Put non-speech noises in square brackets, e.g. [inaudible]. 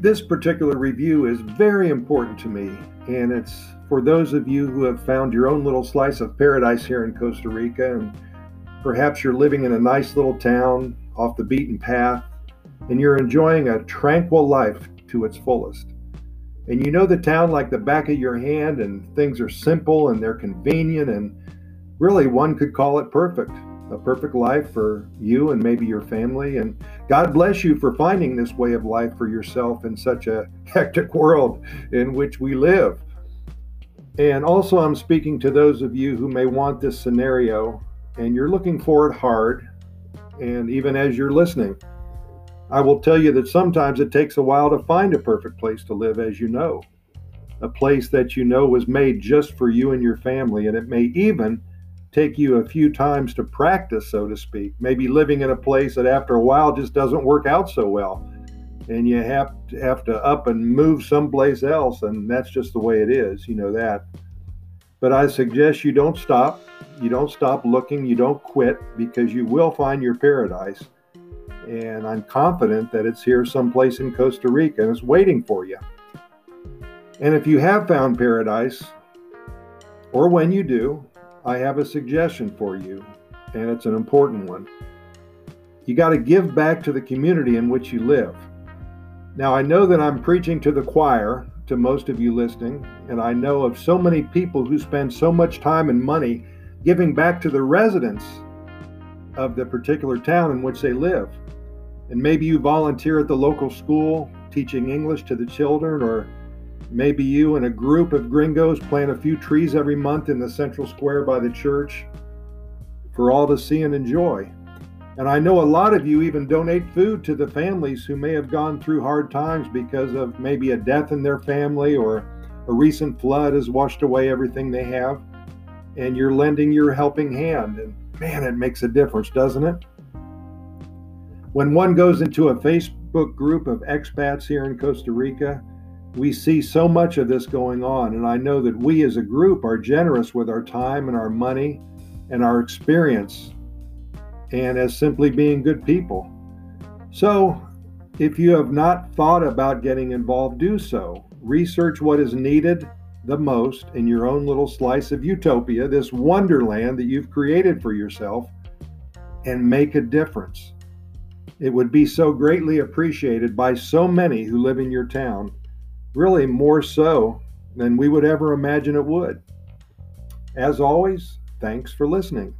This particular review is very important to me, and it's for those of you who have found your own little slice of paradise here in Costa Rica, and perhaps you're living in a nice little town off the beaten path, and you're enjoying a tranquil life to its fullest. And you know the town like the back of your hand, and things are simple and they're convenient, and really one could call it perfect a perfect life for you and maybe your family. And God bless you for finding this way of life for yourself in such a [laughs] hectic world in which we live. And also, I'm speaking to those of you who may want this scenario and you're looking for it hard. And even as you're listening, I will tell you that sometimes it takes a while to find a perfect place to live, as you know. A place that you know was made just for you and your family, and it may even take you a few times to practice, so to speak. Maybe living in a place that after a while just doesn't work out so well. And you have to have to up and move someplace else, and that's just the way it is. You know that. But I suggest you don't stop. You don't stop looking. You don't quit because you will find your paradise. And I'm confident that it's here someplace in Costa Rica and it's waiting for you. And if you have found paradise, or when you do, I have a suggestion for you, and it's an important one. You got to give back to the community in which you live. Now, I know that I'm preaching to the choir, to most of you listening, and I know of so many people who spend so much time and money giving back to the residents of the particular town in which they live. And maybe you volunteer at the local school teaching English to the children or Maybe you and a group of gringos plant a few trees every month in the central square by the church for all to see and enjoy. And I know a lot of you even donate food to the families who may have gone through hard times because of maybe a death in their family or a recent flood has washed away everything they have. And you're lending your helping hand. And man, it makes a difference, doesn't it? When one goes into a Facebook group of expats here in Costa Rica, we see so much of this going on, and I know that we as a group are generous with our time and our money and our experience, and as simply being good people. So, if you have not thought about getting involved, do so. Research what is needed the most in your own little slice of utopia, this wonderland that you've created for yourself, and make a difference. It would be so greatly appreciated by so many who live in your town really more so than we would ever imagine it would. As always, thanks for listening.